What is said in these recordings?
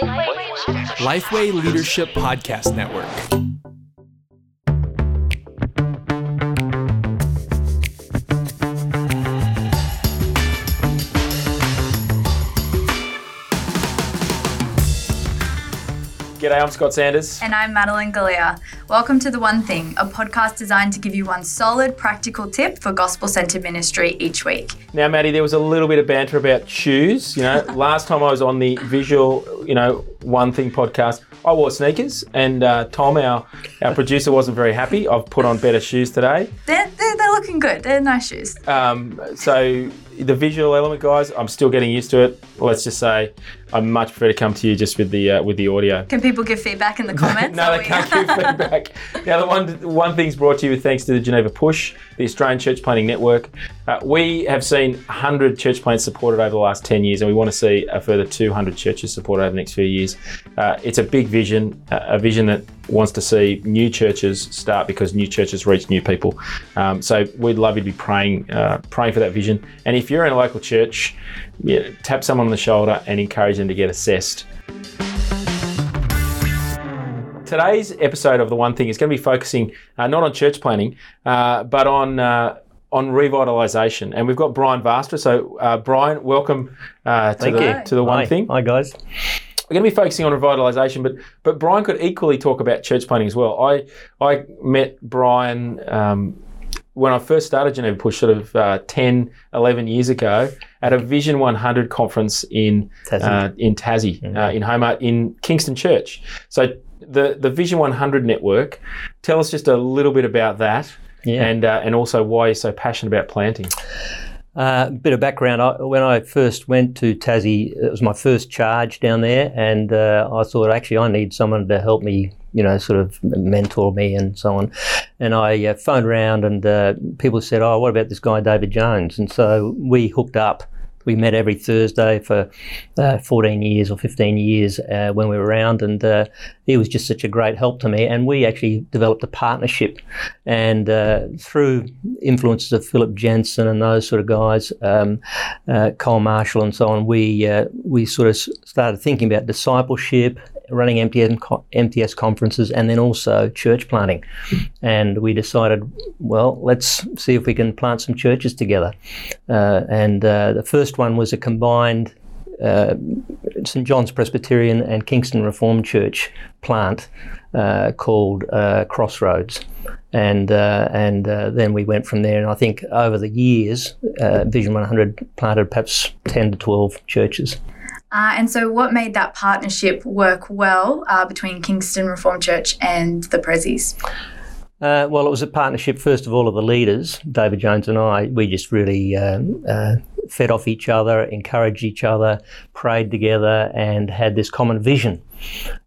Lifeway Leadership Podcast Network. G'day, I'm Scott Sanders. And I'm Madeline Galea. Welcome to The One Thing, a podcast designed to give you one solid, practical tip for gospel centered ministry each week. Now, Maddie, there was a little bit of banter about shoes. You know, last time I was on the visual, you know, One Thing podcast, I wore sneakers, and uh, Tom, our, our producer, wasn't very happy. I've put on better shoes today. They're, they're, they're looking good. They're nice shoes. Um, so, the visual element, guys, I'm still getting used to it. Let's just say I much prefer to come to you just with the uh, with the audio. Can people give feedback in the comments? no, they can't give feedback. Now, the one one thing's brought to you thanks to the Geneva Push, the Australian Church Planting Network. Uh, we have seen 100 church plants supported over the last 10 years, and we want to see a further 200 churches supported over the next few years. Uh, it's a big vision, uh, a vision that wants to see new churches start because new churches reach new people. Um, so we'd love you to be praying, uh, praying for that vision. And if you're in a local church, yeah, tap someone on the shoulder and encourage them to get assessed. Today's episode of The One Thing is going to be focusing uh, not on church planting, uh, but on uh, on revitalisation. And we've got Brian Vaatstra. So, uh, Brian, welcome uh, to, Thank the, you. to The One Hi. Thing. Hi, guys. We're going to be focusing on revitalisation, but but Brian could equally talk about church planting as well. I I met Brian um, when I first started Geneva Push, sort of uh, 10, 11 years ago, at a Vision 100 conference in Tassie. uh, in Tassie, uh, in Homa, in Kingston Church. So the the Vision 100 network. Tell us just a little bit about that, Yeah. and uh, and also why you're so passionate about planting. Uh, a bit of background. I, when I first went to Tassie, it was my first charge down there, and uh, I thought actually I need someone to help me, you know, sort of mentor me and so on. And I uh, phoned around, and uh, people said, "Oh, what about this guy David Jones?" And so we hooked up. We met every Thursday for uh, 14 years or 15 years uh, when we were around, and uh, he was just such a great help to me. And we actually developed a partnership, and uh, through influences of Philip Jensen and those sort of guys, um, uh, Col Marshall and so on, we uh, we sort of started thinking about discipleship, running MTS, MTS conferences, and then also church planting. And we decided, well, let's see if we can plant some churches together. Uh, and uh, the first one was a combined uh, St John's Presbyterian and Kingston Reformed Church plant uh, called uh, Crossroads, and uh, and uh, then we went from there. And I think over the years, uh, Vision 100 planted perhaps 10 to 12 churches. Uh, and so, what made that partnership work well uh, between Kingston Reformed Church and the Prezzies? Uh, well, it was a partnership, first of all, of the leaders, David Jones and I. We just really um, uh, fed off each other, encouraged each other, prayed together, and had this common vision.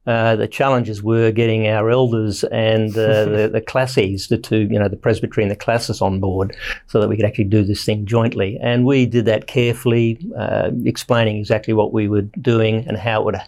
Uh, the challenges were getting our elders and uh, the, the classes, the two, you know, the presbytery and the classes on board so that we could actually do this thing jointly. And we did that carefully, uh, explaining exactly what we were doing and how it would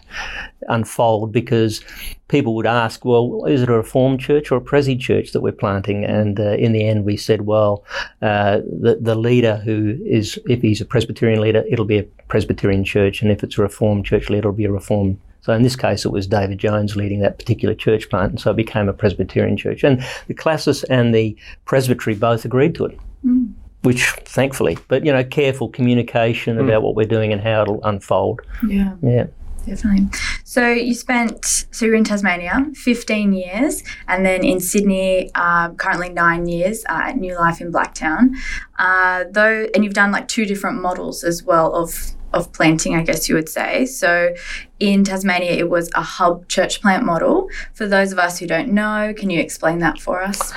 unfold because people would ask, well, is it a Reformed church or a Prezzie church that we're planting? And uh, in the end, we said, well, uh, the, the leader who is, if he's a Presbyterian leader, it'll be a Presbyterian church. And if it's a Reformed church leader, it'll be a Reformed so in this case, it was David Jones leading that particular church plant, and so it became a Presbyterian church. And the classis and the presbytery both agreed to it, mm. which thankfully, but you know, careful communication mm. about what we're doing and how it'll unfold. Yeah. Yeah. Definitely. So you spent, so you're in Tasmania, 15 years, and then in Sydney, uh, currently nine years uh, at New Life in Blacktown. Uh, though, and you've done like two different models as well of of planting, I guess you would say. So in Tasmania, it was a hub church plant model. For those of us who don't know, can you explain that for us?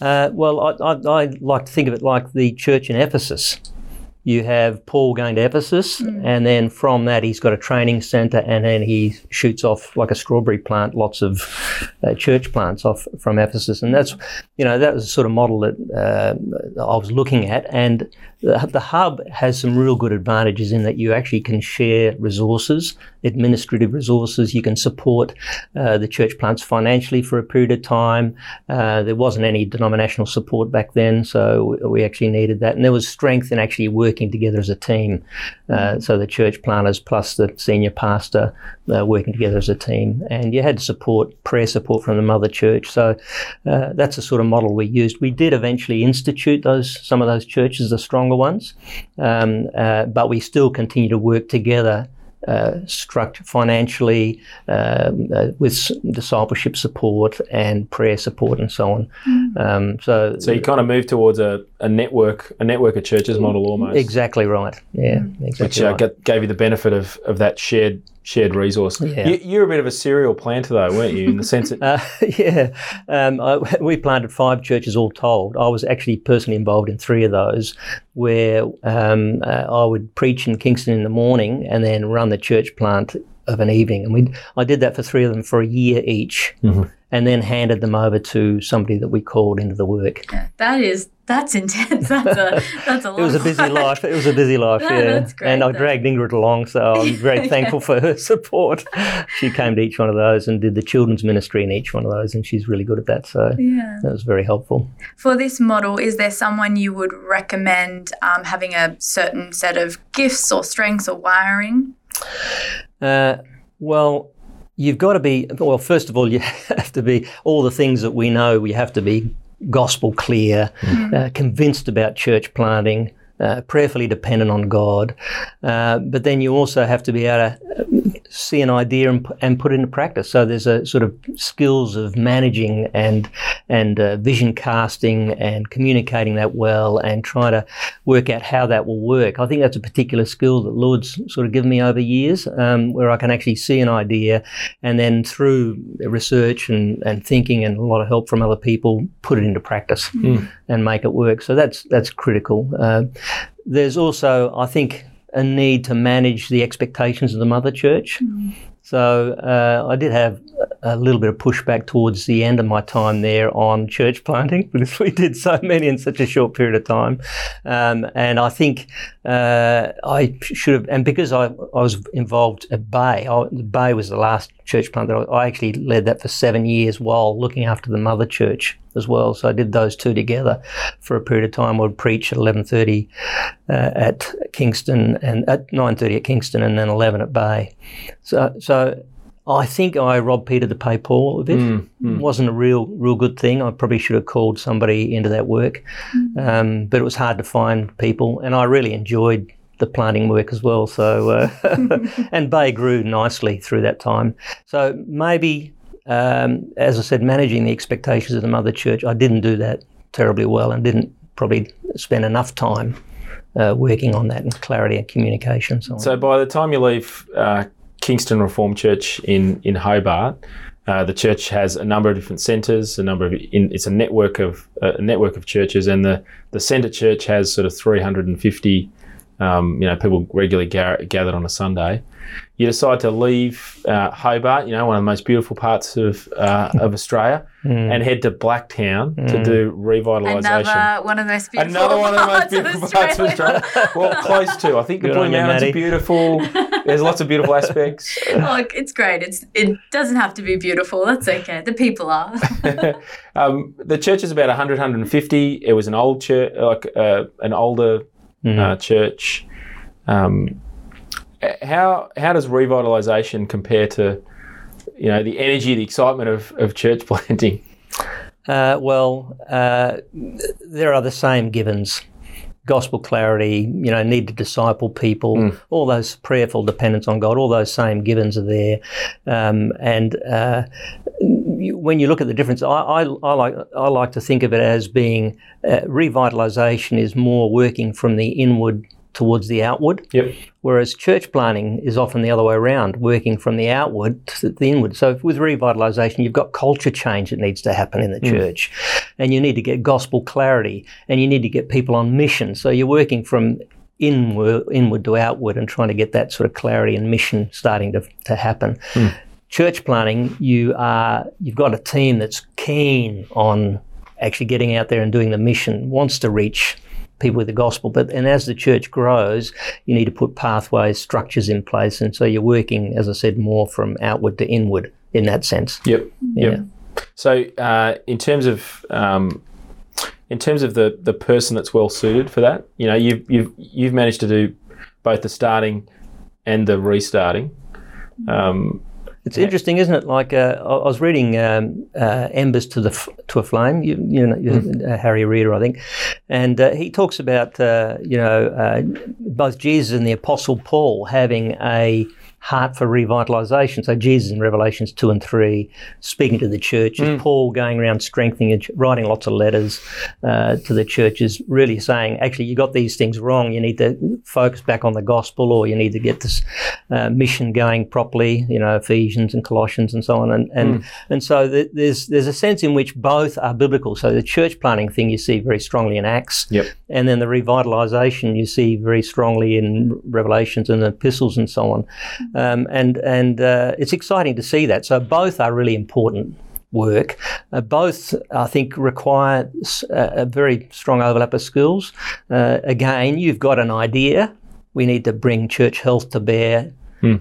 Uh, well, I, I, I like to think of it like the church in Ephesus. You have Paul going to Ephesus, and then from that, he's got a training centre, and then he shoots off like a strawberry plant, lots of uh, church plants off from Ephesus. And that's, you know, that was the sort of model that uh, I was looking at. And the, the hub has some real good advantages in that you actually can share resources, administrative resources. You can support uh, the church plants financially for a period of time. Uh, there wasn't any denominational support back then, so we actually needed that. And there was strength in actually working working together as a team. Uh, so the church planters plus the senior pastor uh, working together as a team, and you had support, prayer support from the mother church. So uh, that's the sort of model we used. We did eventually institute those some of those churches, the stronger ones, um, uh, but we still continue to work together structure financially um, uh, with discipleship support and prayer support and so on. Um, so, So you kind of moved towards a, a network, a network of churches model almost, exactly right. Yeah, which exactly uh, right. ga- gave you the benefit of, of that shared shared resource. Yeah. You, you're a bit of a serial planter, though, weren't you? In the sense that Uh, yeah, um, I, we planted five churches all told. I was actually personally involved in three of those, where um, uh, I would preach in Kingston in the morning and then run the church plant of an evening. And we, I did that for three of them for a year each, and then handed them over to somebody that we called into the work. Yeah, that is that's intense. That's a that's a lot. It was a busy life. It was a busy life, No, yeah. that's great, and I though. dragged Ingrid along, so I'm very thankful for her support. She came to each one of those and did the children's ministry in each one of those, and she's really good at that. So Yeah. that was very helpful. For this model, is there someone you would recommend um, having a certain set of gifts or strengths or wiring? Uh, well, you've got to be, well, first of all, you have to be all the things that we know, you have to be gospel clear, uh, convinced about church planting. Uh, prayerfully dependent on God, uh, but then you also have to be able to uh, see an idea and, and put it into practice. So there's a sort of skills of managing and and uh, vision casting and communicating that well and trying to work out how that will work. I think that's a particular skill that Lord's sort of given me over years, um, where I can actually see an idea and then through research and, and thinking and a lot of help from other people, put it into practice and make it work. So that's that's critical. Uh, there's also, I think, a need to manage the expectations of the mother church. So uh, I did have a little bit of pushback towards the end of my time there on church planting because we did so many in such a short period of time, um, and I think uh, I should have. And because I, I was involved at Bay, I, Bay was the last church plant that I, I actually led that for seven years while looking after the mother church as well. So I did those two together for a period of time. I would preach at eleven thirty uh, at Kingston and at nine thirty at Kingston, and then eleven at Bay. So, so I think I robbed Peter to pay Paul a bit. It wasn't a real, real good thing. I probably should have called somebody into that work, um, but it was hard to find people, and I really enjoyed the planting work as well. So, uh, and Bay grew nicely through that time. So maybe, um, as I said, managing the expectations of the mother church, I didn't do that terribly well, and didn't probably spend enough time. Uh, working on that and clarity and communication. So. So by the time you leave uh, Kingston Reformed Church in in Hobart, uh, the church has a number of different centres. A number of in, it's a network of a network of churches, and the the centre church has sort of 350. Um, you know, people regularly gar- gathered on a Sunday. You decide to leave uh, Hobart, you know, one of the most beautiful parts of uh, of Australia, and head to Blacktown to do revitalisation. Another one of the most beautiful Another one of the most parts beautiful parts of Australia. well, close to. I think the Good Blue Mountains are beautiful. There's lots of beautiful aspects. Look, it's great. It's it doesn't have to be beautiful. That's okay. The people are. um, the church is about 100, 150. It was an old church, like uh, an older uh, church. Um, how how does revitalisation compare to, you know, the energy, the excitement of, of church planting? Uh, well, uh, there are the same givens. Gospel clarity, you know, need to disciple people, all those prayerful dependence on God, all those same givens are there. Um, and uh, you, when you look at the difference, I, I, I like I like to think of it as being uh, revitalization is more working from the inward towards the outward. Yep. Whereas church planting is often the other way around, working from the outward to the inward. So with revitalisation, you've got culture change that needs to happen in the church, and you need to get gospel clarity, and you need to get people on mission. So you're working from inward, inward to outward, and trying to get that sort of clarity and mission starting to, to happen. Church planting, you are you've got a team that's keen on actually getting out there and doing the mission, wants to reach people with the gospel. But and as the church grows, you need to put pathways, structures in place, and so you're working, as I said, more from outward to inward in that sense. Yep. Yeah. Yep. So, uh, in terms of um, in terms of the the person that's well suited for that. You know, you've you've you've managed to do both the starting and the restarting. Um, It's interesting, isn't it? Like uh, I was reading um, uh, "Embers to the F- to a Flame." You, you know, uh, Harry Reeder, I think, and uh, he talks about uh, you know uh, both Jesus and the Apostle Paul having a heart for revitalization. So Jesus in Revelations two and three, speaking to the churches, Paul going around strengthening writing lots of letters uh, to the churches, really saying, actually, you got these things wrong. You need to focus back on the gospel, or you need to get this uh, mission going properly. You know, Ephesians and Colossians and so on. And and and so th- there's there's a sense in which both are biblical. So the church planting thing you see very strongly in Acts, Yep. and then the revitalization you see very strongly in Revelations and the epistles and so on. Um, and and uh, it's exciting to see that. So both are really important work. Uh, both, I think, require a very strong overlap of skills. Uh, again, you've got an idea. We need to bring church health to bear.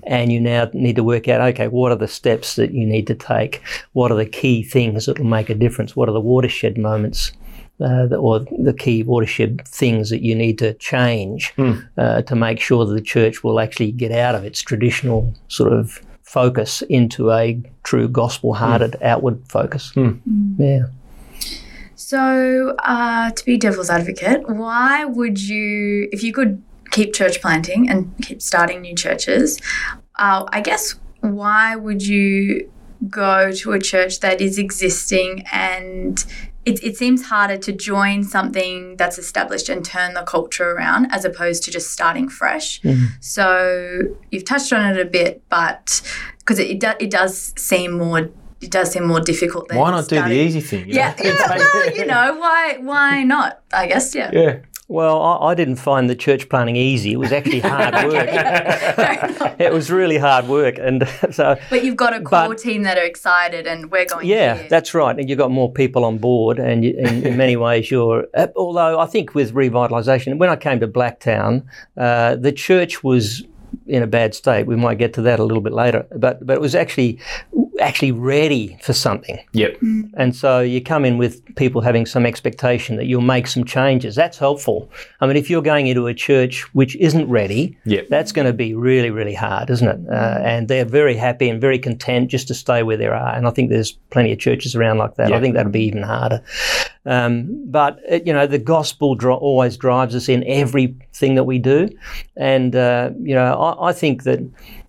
And you now need to work out, okay, what are the steps that you need to take? What are the key things that will make a difference? What are the watershed moments? Uh, the, or the key watershed things that you need to change uh, to make sure that the church will actually get out of its traditional sort of focus into a true gospel-hearted outward focus. Yeah. So, uh, to be devil's advocate, why would you, if you could keep church planting and keep starting new churches, uh, I guess, why would you go to a church that is existing and it, it seems harder to join something that's established and turn the culture around as opposed to just starting fresh. Mm-hmm. So you've touched on it a bit, but because it, it, do, it does seem more it does seem more difficult than why not do the easy thing? yeah, know? yeah, well, you know, why why not? I guess, yeah. yeah. Well, I, I didn't find the church planting easy. It was actually hard work. It was really hard work, and so But you've got a core But- team that are excited and we're going Yeah, here. that's right. And you've got more people on board, and you, in, in many ways, you're. Uh, although I think with revitalisation, when I came to Blacktown, uh, the church was in a bad state. We might get to that a little bit later, but but it was actually actually ready for something. Yep. And so you come in with people having some expectation that you'll make some changes. That's helpful. I mean, if you're going into a church which isn't ready, Yep. that's going to be really, really hard, isn't it? Uh, and they're very happy and very content just to stay where they are. And I think there's plenty of churches around like that. Yeah. I think that'll be even harder. Um, but uh, you know, the gospel always drives us in everything that we do, and uh, you know, I, I think that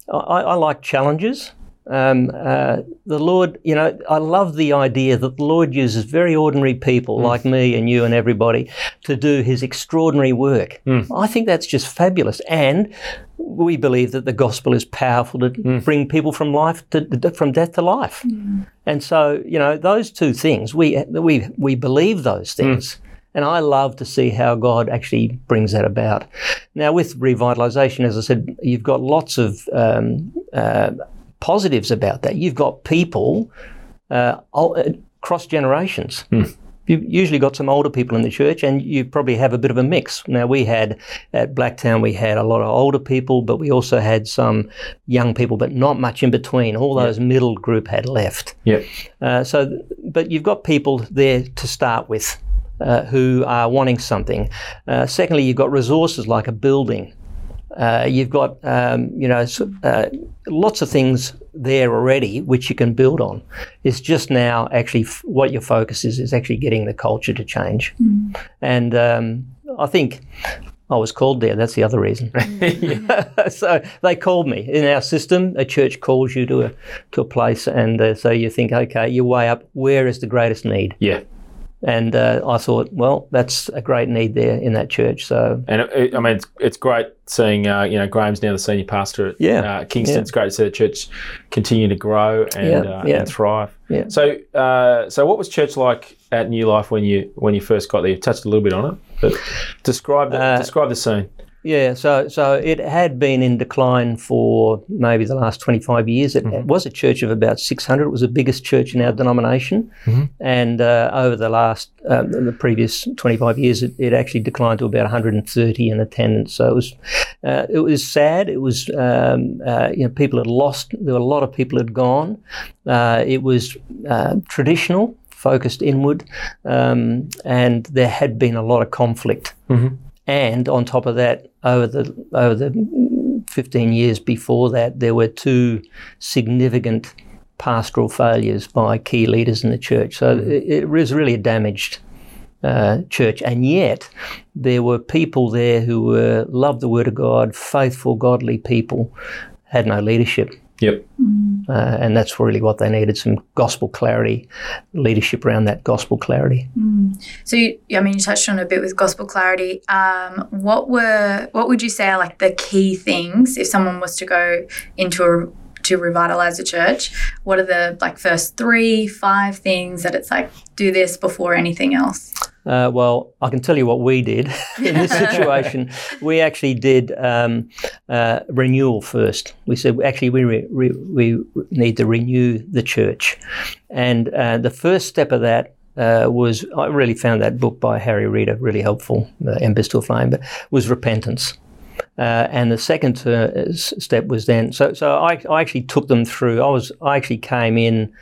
I, I like challenges. Um, uh, the Lord, you know, I love the idea that the Lord uses very ordinary people like me and you and everybody to do His extraordinary work. I think that's just fabulous, and we believe that the gospel is powerful to bring people from life to from death to life. And so, you know, those two things, we we we believe those things. And I love to see how God actually brings that about. Now, with revitalization, as I said, you've got lots of um, uh, positives about that. You've got people uh, uh, cross generations. You've usually got some older people in the church, and you probably have a bit of a mix. Now, we had at Blacktown, we had a lot of older people, but we also had some young people, but not much in between. All those middle group had left. Yep. Uh, so, but you've got people there to start with uh, who are wanting something. Uh, secondly, you've got resources like a building. Uh, you've got, um, you know, uh, lots of things there already which you can build on. It's just now actually f- what your focus is is actually getting the culture to change. And um, I think I was called there. That's the other reason. so they called me in our system. A church calls you to a to a place, and uh, so you think, okay, you weigh up where is the greatest need. Yeah. And uh, I thought, well, that's a great need there in that church. So And it, it- I mean, it's, it's great seeing, uh, you know, Graham's now the senior pastor at Yeah. uh, Kingston. Yeah. It's great to see the church continue to grow and, Yeah, uh, yeah. and thrive. Yeah. So, uh, so what was church like at New Life when you when you first got there? You touched a little bit on it, but describe the, Uh, describe the scene. Yeah, so so it had been in decline for maybe the last 25 years. It, it was a church of about 600. It was the biggest church in our denomination. And uh, over the last, um, the previous 25 years, it, it actually declined to about 130 in attendance. So it was, uh, it was sad. It was, um, uh, you know, people had lost, there were a lot of people had gone. Uh, it was uh, traditional focused inward, um, and there had been a lot of conflict. And on top of that, over the over the 15 years before that, there were two significant pastoral failures by key leaders in the church. So it, it was really a damaged uh, church, and yet there were people there who were loved the Word of God, faithful, godly people, had no leadership. Yep. Uh, and that's really what they needed some gospel clarity, leadership around that gospel clarity. So, you, I mean, you touched on a bit with gospel clarity. Um, what were, what would you say are like the key things if someone was to go into a to revitalize a church? What are the like first three, five things that it's like do this before anything else? Uh, well, I can tell you what we did in this situation. we actually did um, uh, renewal first. We said actually we re- re- we need to renew the church, and uh, the first step of that. Uh, was I really found that book by Harry Reeder really helpful, uh, Embers to a Flame, but was repentance. Uh, and the second uh, step was then so so I, I actually took them through. I was I actually came in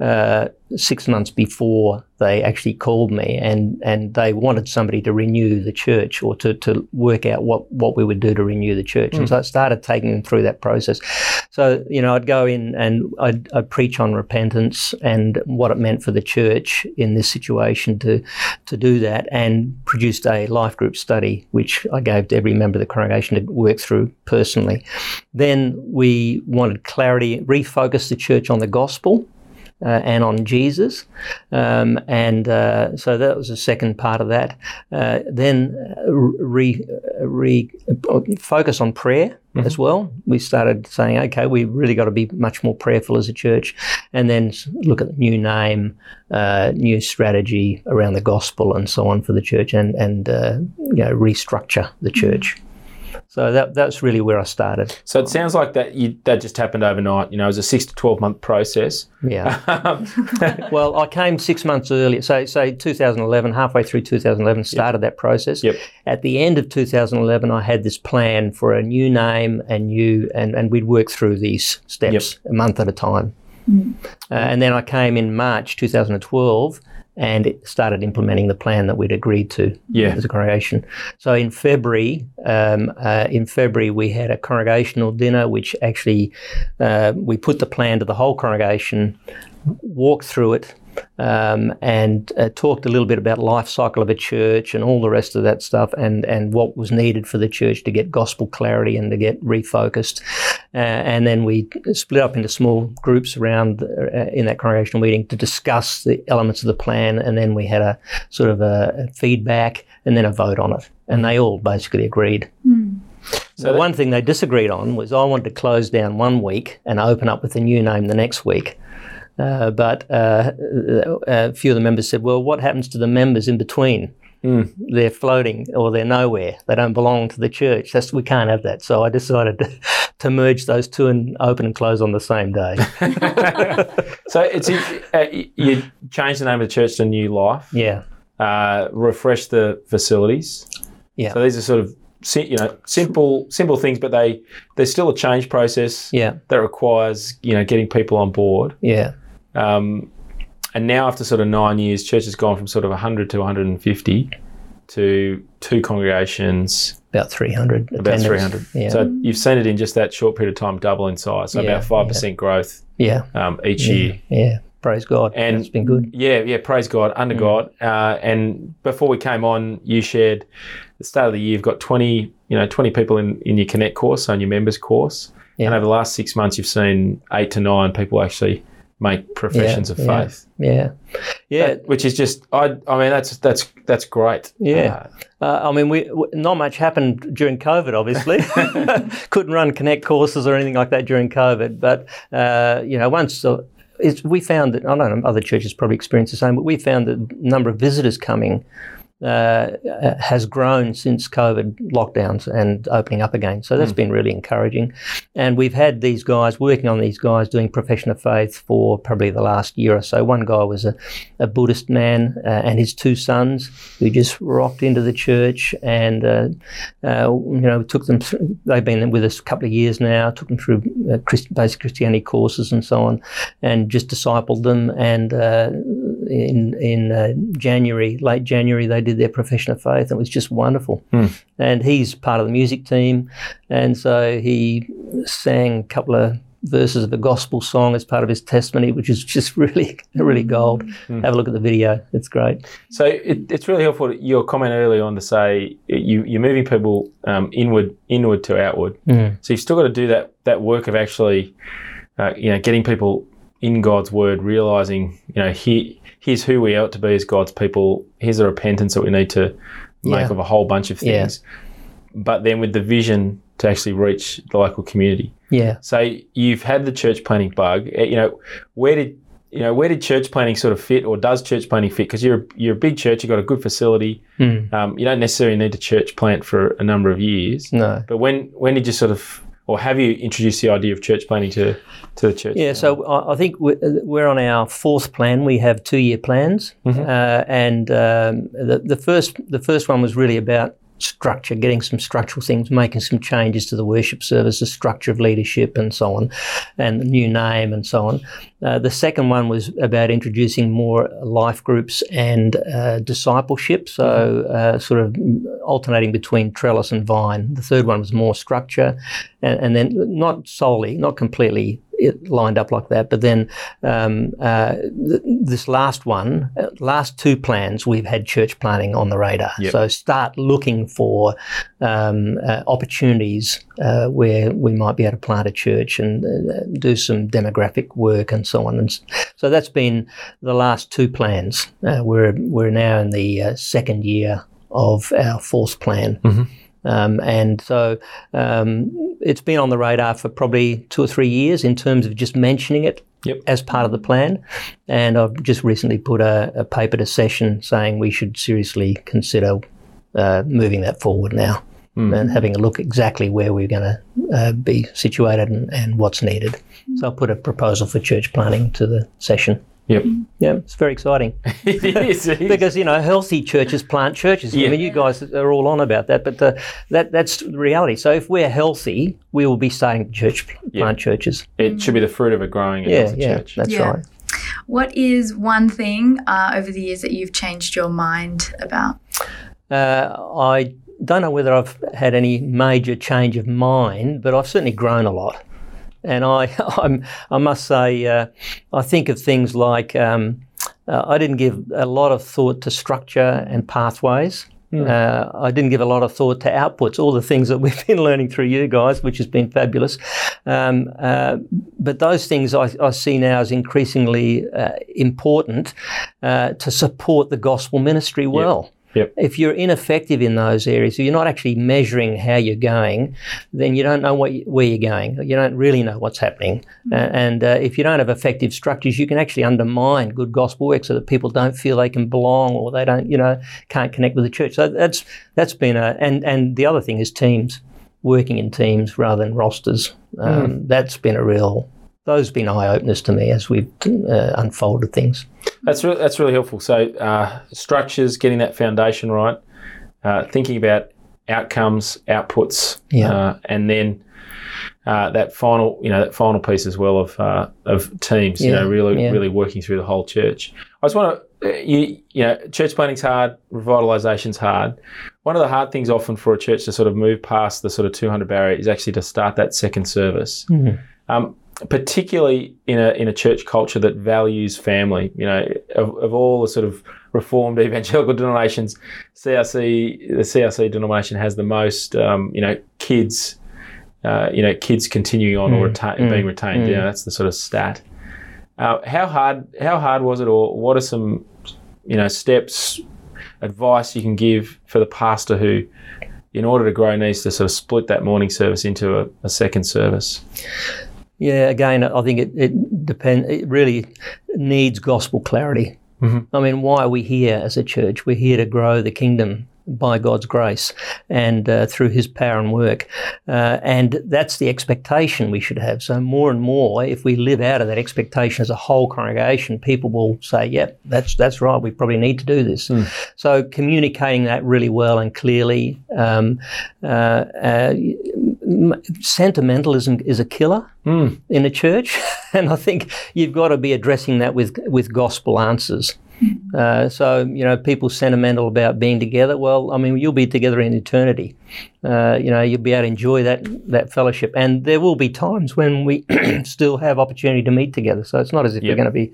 uh, six months before they actually called me, and, and they wanted somebody to renew the church or to, to work out what, what we would do to renew the church. And so I started taking them through that process. So you know I'd go in and I'd, I'd preach on repentance and what it meant for the church in this situation to to do that, and produced a life group study which I gave to every member of the congregation to work through personally. Then we wanted clarity, refocus the church on the gospel. Uh, and on Jesus. Um, and uh, so that was the second part of that. Uh, then re, re, focus on prayer as well. We started saying, okay, we really got to be much more prayerful as a church. And then look at the new name, uh, new strategy around the gospel and so on for the church and, and uh, you know, restructure the church. So that, that's really where I started. So it sounds like that you, that just happened overnight. You know, it was a six to twelve month process. Yeah. well, I came six months earlier. So, say 2011, halfway through 2011, started that process. Yep. At the end of 2011, I had this plan for a new name and new, and, and we'd work through these steps a month at a time. Uh, and then I came in March 2012 and it started implementing the plan that we'd agreed to Yeah. as a congregation. So in February, um, uh, in February we had a congregational dinner, which actually uh, we put the plan to the whole congregation, walked through it, um, and uh, talked a little bit about life cycle of a church and all the rest of that stuff, and and what was needed for the church to get gospel clarity and to get refocused. Uh, and then we split up into small groups around uh, in that congregational meeting to discuss the elements of the plan, and then we had a sort of a, a feedback and then a vote on it, and they all basically agreed. So the one thing they disagreed on was I wanted to close down one week and open up with a new name the next week. Uh, but uh, a few of the members said, well, what happens to the members in between? They're floating or they're nowhere. They don't belong to the church. That's, we can't have that. So I decided to, to merge those two and open and close on the same day. So it's uh, you changed the name of the church to New Life. yeah. Uh, refresh the facilities. Yeah. So these are sort of you know simple simple things, but they there's still a change process Yeah. that requires you know getting people on board. Yeah. Um, and now after sort of nine years, church has gone from sort of 100 to 150 to two congregations, About 300. about attendance. 300. Yeah. So you've seen it in just that short period of time double in size. So Yeah, about five percent growth yeah. um, each year. Yeah. Praise God. And- it's been good. Yeah, yeah, praise God, Mm. under God. Uh, and before we came on, you shared the start of the year, you've got 20, you know, 20 people in, in your Connect course, on your members course. Yeah. And over the last six months, you've seen eight to nine people actually make professions of yeah. faith. Yeah. Yeah. Uh, which is just, I, I mean, that's that's that's great. Yeah. Uh, I mean, we w- not much happened during COVID. Obviously, couldn't run Connect courses or anything like that during COVID. But uh, you know, once uh, it's, we found that I don't know other churches probably experienced the same, but we found that the number of visitors coming uh, uh, has grown since COVID lockdowns and opening up again. So that's been really encouraging. And we've had these guys working on these guys doing profession of faith for probably the last year or so. One guy was a, a Buddhist man uh, and his two sons who just rocked into the church and, uh, uh, you know, took them through, they've been with us a couple of years now, took them through uh, Christ, basic Christianity courses and so on, and just discipled them. And uh, in in uh, January, late January, they did their profession of faith, and it was just wonderful. And he's part of the music team, and so he sang a couple of verses of a gospel song as part of his testimony, which is just really, really gold. Have a look at the video; it's great. So it, it's really helpful. Your comment earlier on to say you, you're moving people um, inward, inward to outward. So you've still got to do that that work of actually, uh, you know, getting people in God's word, realizing, you know, here, here's who we ought to be as God's people. Here's the repentance that we need to make Yeah. of a whole bunch of Yeah. things. But then with the vision to actually reach the local community. Yeah. So you've had the church planting bug. Uh, You know, where did you know where did church planting sort of fit, or does church planting fit? Because you're you're a big church, you've got a good facility. Um, you don't necessarily need to church plant for a number of years. No. But when when did you sort of, or have you introduced the idea of church planting to to the church? Yeah, so I think we- we're on our fourth plan. We have two-year plans, uh, and um, the, the first the first one was really about structure, getting some structural things, making some changes to the worship service, the structure of leadership, and so on, and the new name and so on. Uh, the second one was about introducing more life groups and uh, discipleship, so uh, sort of alternating between trellis and vine. The third one was more structure, and, and then not solely, not completely it lined up like that. But then um, uh, th- this last one, uh, last two plans, we've had church planting on the radar. Yep. So start looking for um, uh, opportunities uh, where we might be able to plant a church and uh, do some demographic work and so on. And so that's been the last two plans. Uh, we're we're now in the uh, second year of our fourth plan. Um, and so um, it's been on the radar for probably two or three years in terms of just mentioning it Yep. as part of the plan. And I've just recently put a, a paper to session saying we should seriously consider uh, moving that forward now and having a look exactly where we're going to uh, be situated and, and what's needed. So I'll put a proposal for church planting to the session. Yep. Yeah, it's very exciting it is. it is. because you know healthy churches plant churches. Yeah. I mean, you guys are all on about that, but uh, that that's the reality. So if we're healthy, we will be starting church plant churches. it should be the fruit of a growing and Yeah, healthy yeah, church. that's Yeah. right. What is one thing uh, over the years that you've changed your mind about? Uh, I don't know whether I've had any major change of mind, but I've certainly grown a lot. And I, I'm, I must say, uh, I think of things like um, uh, I didn't give a lot of thought to structure and pathways. Uh, I didn't give a lot of thought to outputs, all the things that we've been learning through you guys, which has been fabulous. Um, uh, but those things I, I see now as increasingly uh, important uh, to support the gospel ministry well. Yep. If you're ineffective in those areas, if you're not actually measuring how you're going, then you don't know what where you're going. You don't really know what's happening. Uh, and uh, if you don't have effective structures, you can actually undermine good gospel work so that people don't feel they can belong or they don't, you know, can't connect with the church. So that's that's been a and and the other thing is teams, working in teams rather than rosters. Um, That's been a real. Those have been eye openers to me as we've uh, unfolded things. That's re- that's really helpful. So uh, structures, getting that foundation right, uh, thinking about outcomes, outputs, Yeah. uh, and then uh, that final, you know, that final piece as well of uh, of teams. You know, really, yeah. really working through the whole church. I just want to, you, you know, church planting's hard, revitalization's hard. One of the hard things often for a church to sort of move past the sort of 200 barrier is actually to start that second service. Um, particularly in a in a church culture that values family. You know, of, of all the sort of reformed evangelical denominations, CRC the CRC denomination has the most. Um, you know, kids. Uh, you know, kids continuing on or reta- being retained. You know, that's the sort of stat. Uh, how hard? How hard was it, or what are some, you know, steps, advice you can give for the pastor who, in order to grow, needs to sort of split that morning service into a, a second service? Yeah, again, I think it, it depends. It really needs gospel clarity. Mm-hmm. I mean, why are we here as a church? We're here to grow the kingdom by God's grace and uh, through His power and work, uh, and that's the expectation we should have. So more and more, if we live out of that expectation as a whole congregation, people will say, "Yep, that's that's right. We probably need to do this." So communicating that really well and clearly. Um, uh, uh, sentimentalism is a killer in a church, and I think you've got to be addressing that with with gospel answers. Uh, so you know, people sentimental about being together. Well, I mean, you'll be together in eternity. Uh, you know, you'll be able to enjoy that that fellowship, and there will be times when we still have opportunity to meet together. So it's not as if Yep. we're going to be.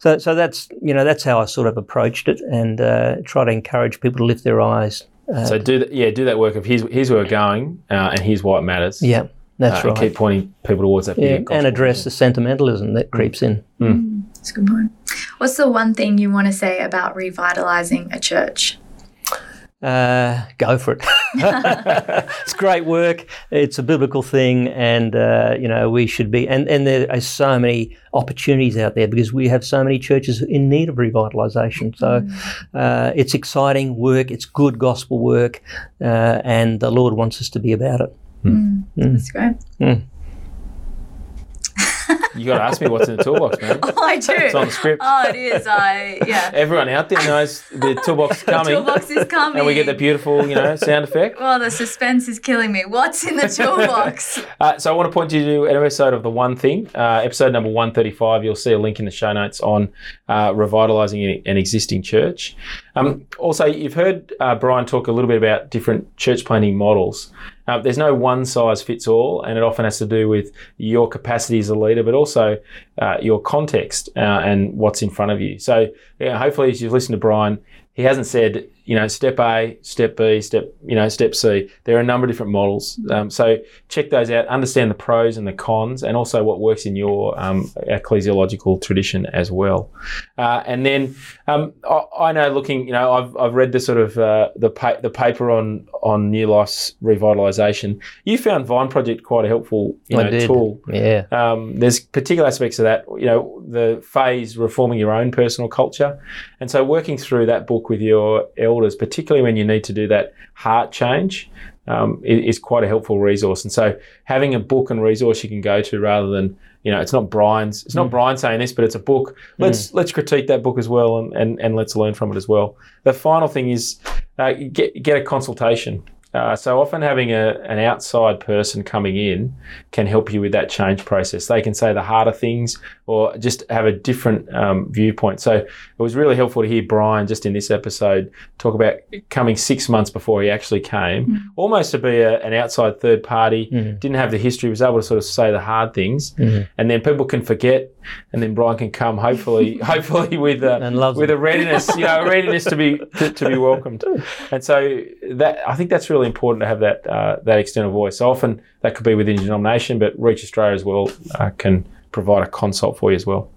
So so that's you know that's how I sort of approached it, and uh, try to encourage people to lift their eyes. Uh, So do that, yeah, do that work of here's here's where we're going, uh, and here's why it matters. yeah, that's uh, right. And keep pointing people towards that. yeah, and address the sentimentalism that creeps in. That's a good point. What's the one thing you want to say about revitalizing a church? uh, go for it. it's great work. It's a biblical thing, and uh, you know we should be. And and there are so many opportunities out there because we have so many churches in need of revitalisation. So uh, it's exciting work. It's good gospel work, uh, and the Lord wants us to be about it. That's great. You got to ask me what's in the toolbox, man. Oh, I do. It's on the script. Oh, it is. I yeah. Everyone out there knows the toolbox is coming, The Toolbox is coming. and we get the beautiful, you know, sound effect. Well, the suspense is killing me. What's in the toolbox? Uh, so I want to point you to an episode of The One Thing, uh, episode number 135. You'll see a link in the show notes on uh, revitalising an existing church. Um, also, you've heard uh, Brian talk a little bit about different church planting models. Uh, there's no one size fits all, and it often has to do with your capacity as a leader, but also uh, your context uh, and what's in front of you. So, yeah, hopefully, as you've listened to Brian, he hasn't said, you know, step A, step B, step, you know, step C. There are a number of different models. Um, so check those out, understand the pros and the cons, and also what works in your um, ecclesiological tradition as well. Uh, and then um, I, I know, looking, you know, I've, I've read the sort of uh, the pa- the paper on on New Life's revitalisation. You found Vine Project quite a helpful, you I know, tool. Yeah. Um, there's particular aspects of that, you know, the phase reforming your own personal culture. And so working through that book with your elders, particularly when you need to do that heart change, um, is, quite a helpful resource. And so having a book and resource you can go to rather than, you know, it's not Brian's, it's not Brian saying this, but it's a book. Let's let's critique that book as well and, and, and let's learn from it as well. The final thing is uh, get, get a consultation. Uh, so often having a, an outside person coming in can help you with that change process. They can say the harder things or just have a different um, viewpoint. So it was really helpful to hear Brian just in this episode talk about coming six months before he actually came, almost to be a, an outside third party, didn't have the history, was able to sort of say the hard things, and then people can forget, and then Brian can come hopefully, hopefully with a, And with them. a readiness, you know, a readiness to be to, to be welcomed. And so that I think that's really important to have that uh, that external voice. So often that could be within your denomination, but Reach Australia as well uh, can provide a consult for you as well.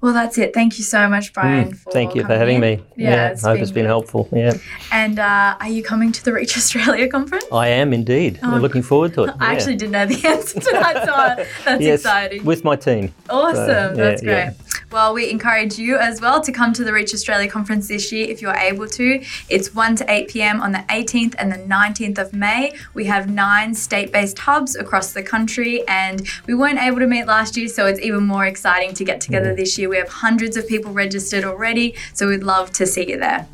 Well, that's it. Thank you so much, Brian. For Mm, Thank you for having in. me. Yeah, I hope it's been good. helpful. Yeah, And uh, are you coming to the Reach Australia conference? I am indeed. I'm looking forward to it. Oh. I yeah. actually didn't know the answer to that, so uh, that's yes, exciting. with my team. Awesome. So, That's yeah, great. Well, we encourage you as well to come to the Reach Australia conference this year if you're able to. It's 1 to 8 p.m. on the 18th and the 19th of May. We have nine state based hubs across the country, and we weren't able to meet last year, so it's even more exciting to get together mm. this year. We have hundreds of people registered already, so we'd love to see you there.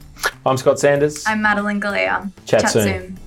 I'm Scott Sanders. I'm Madeline Galea. Chat soon.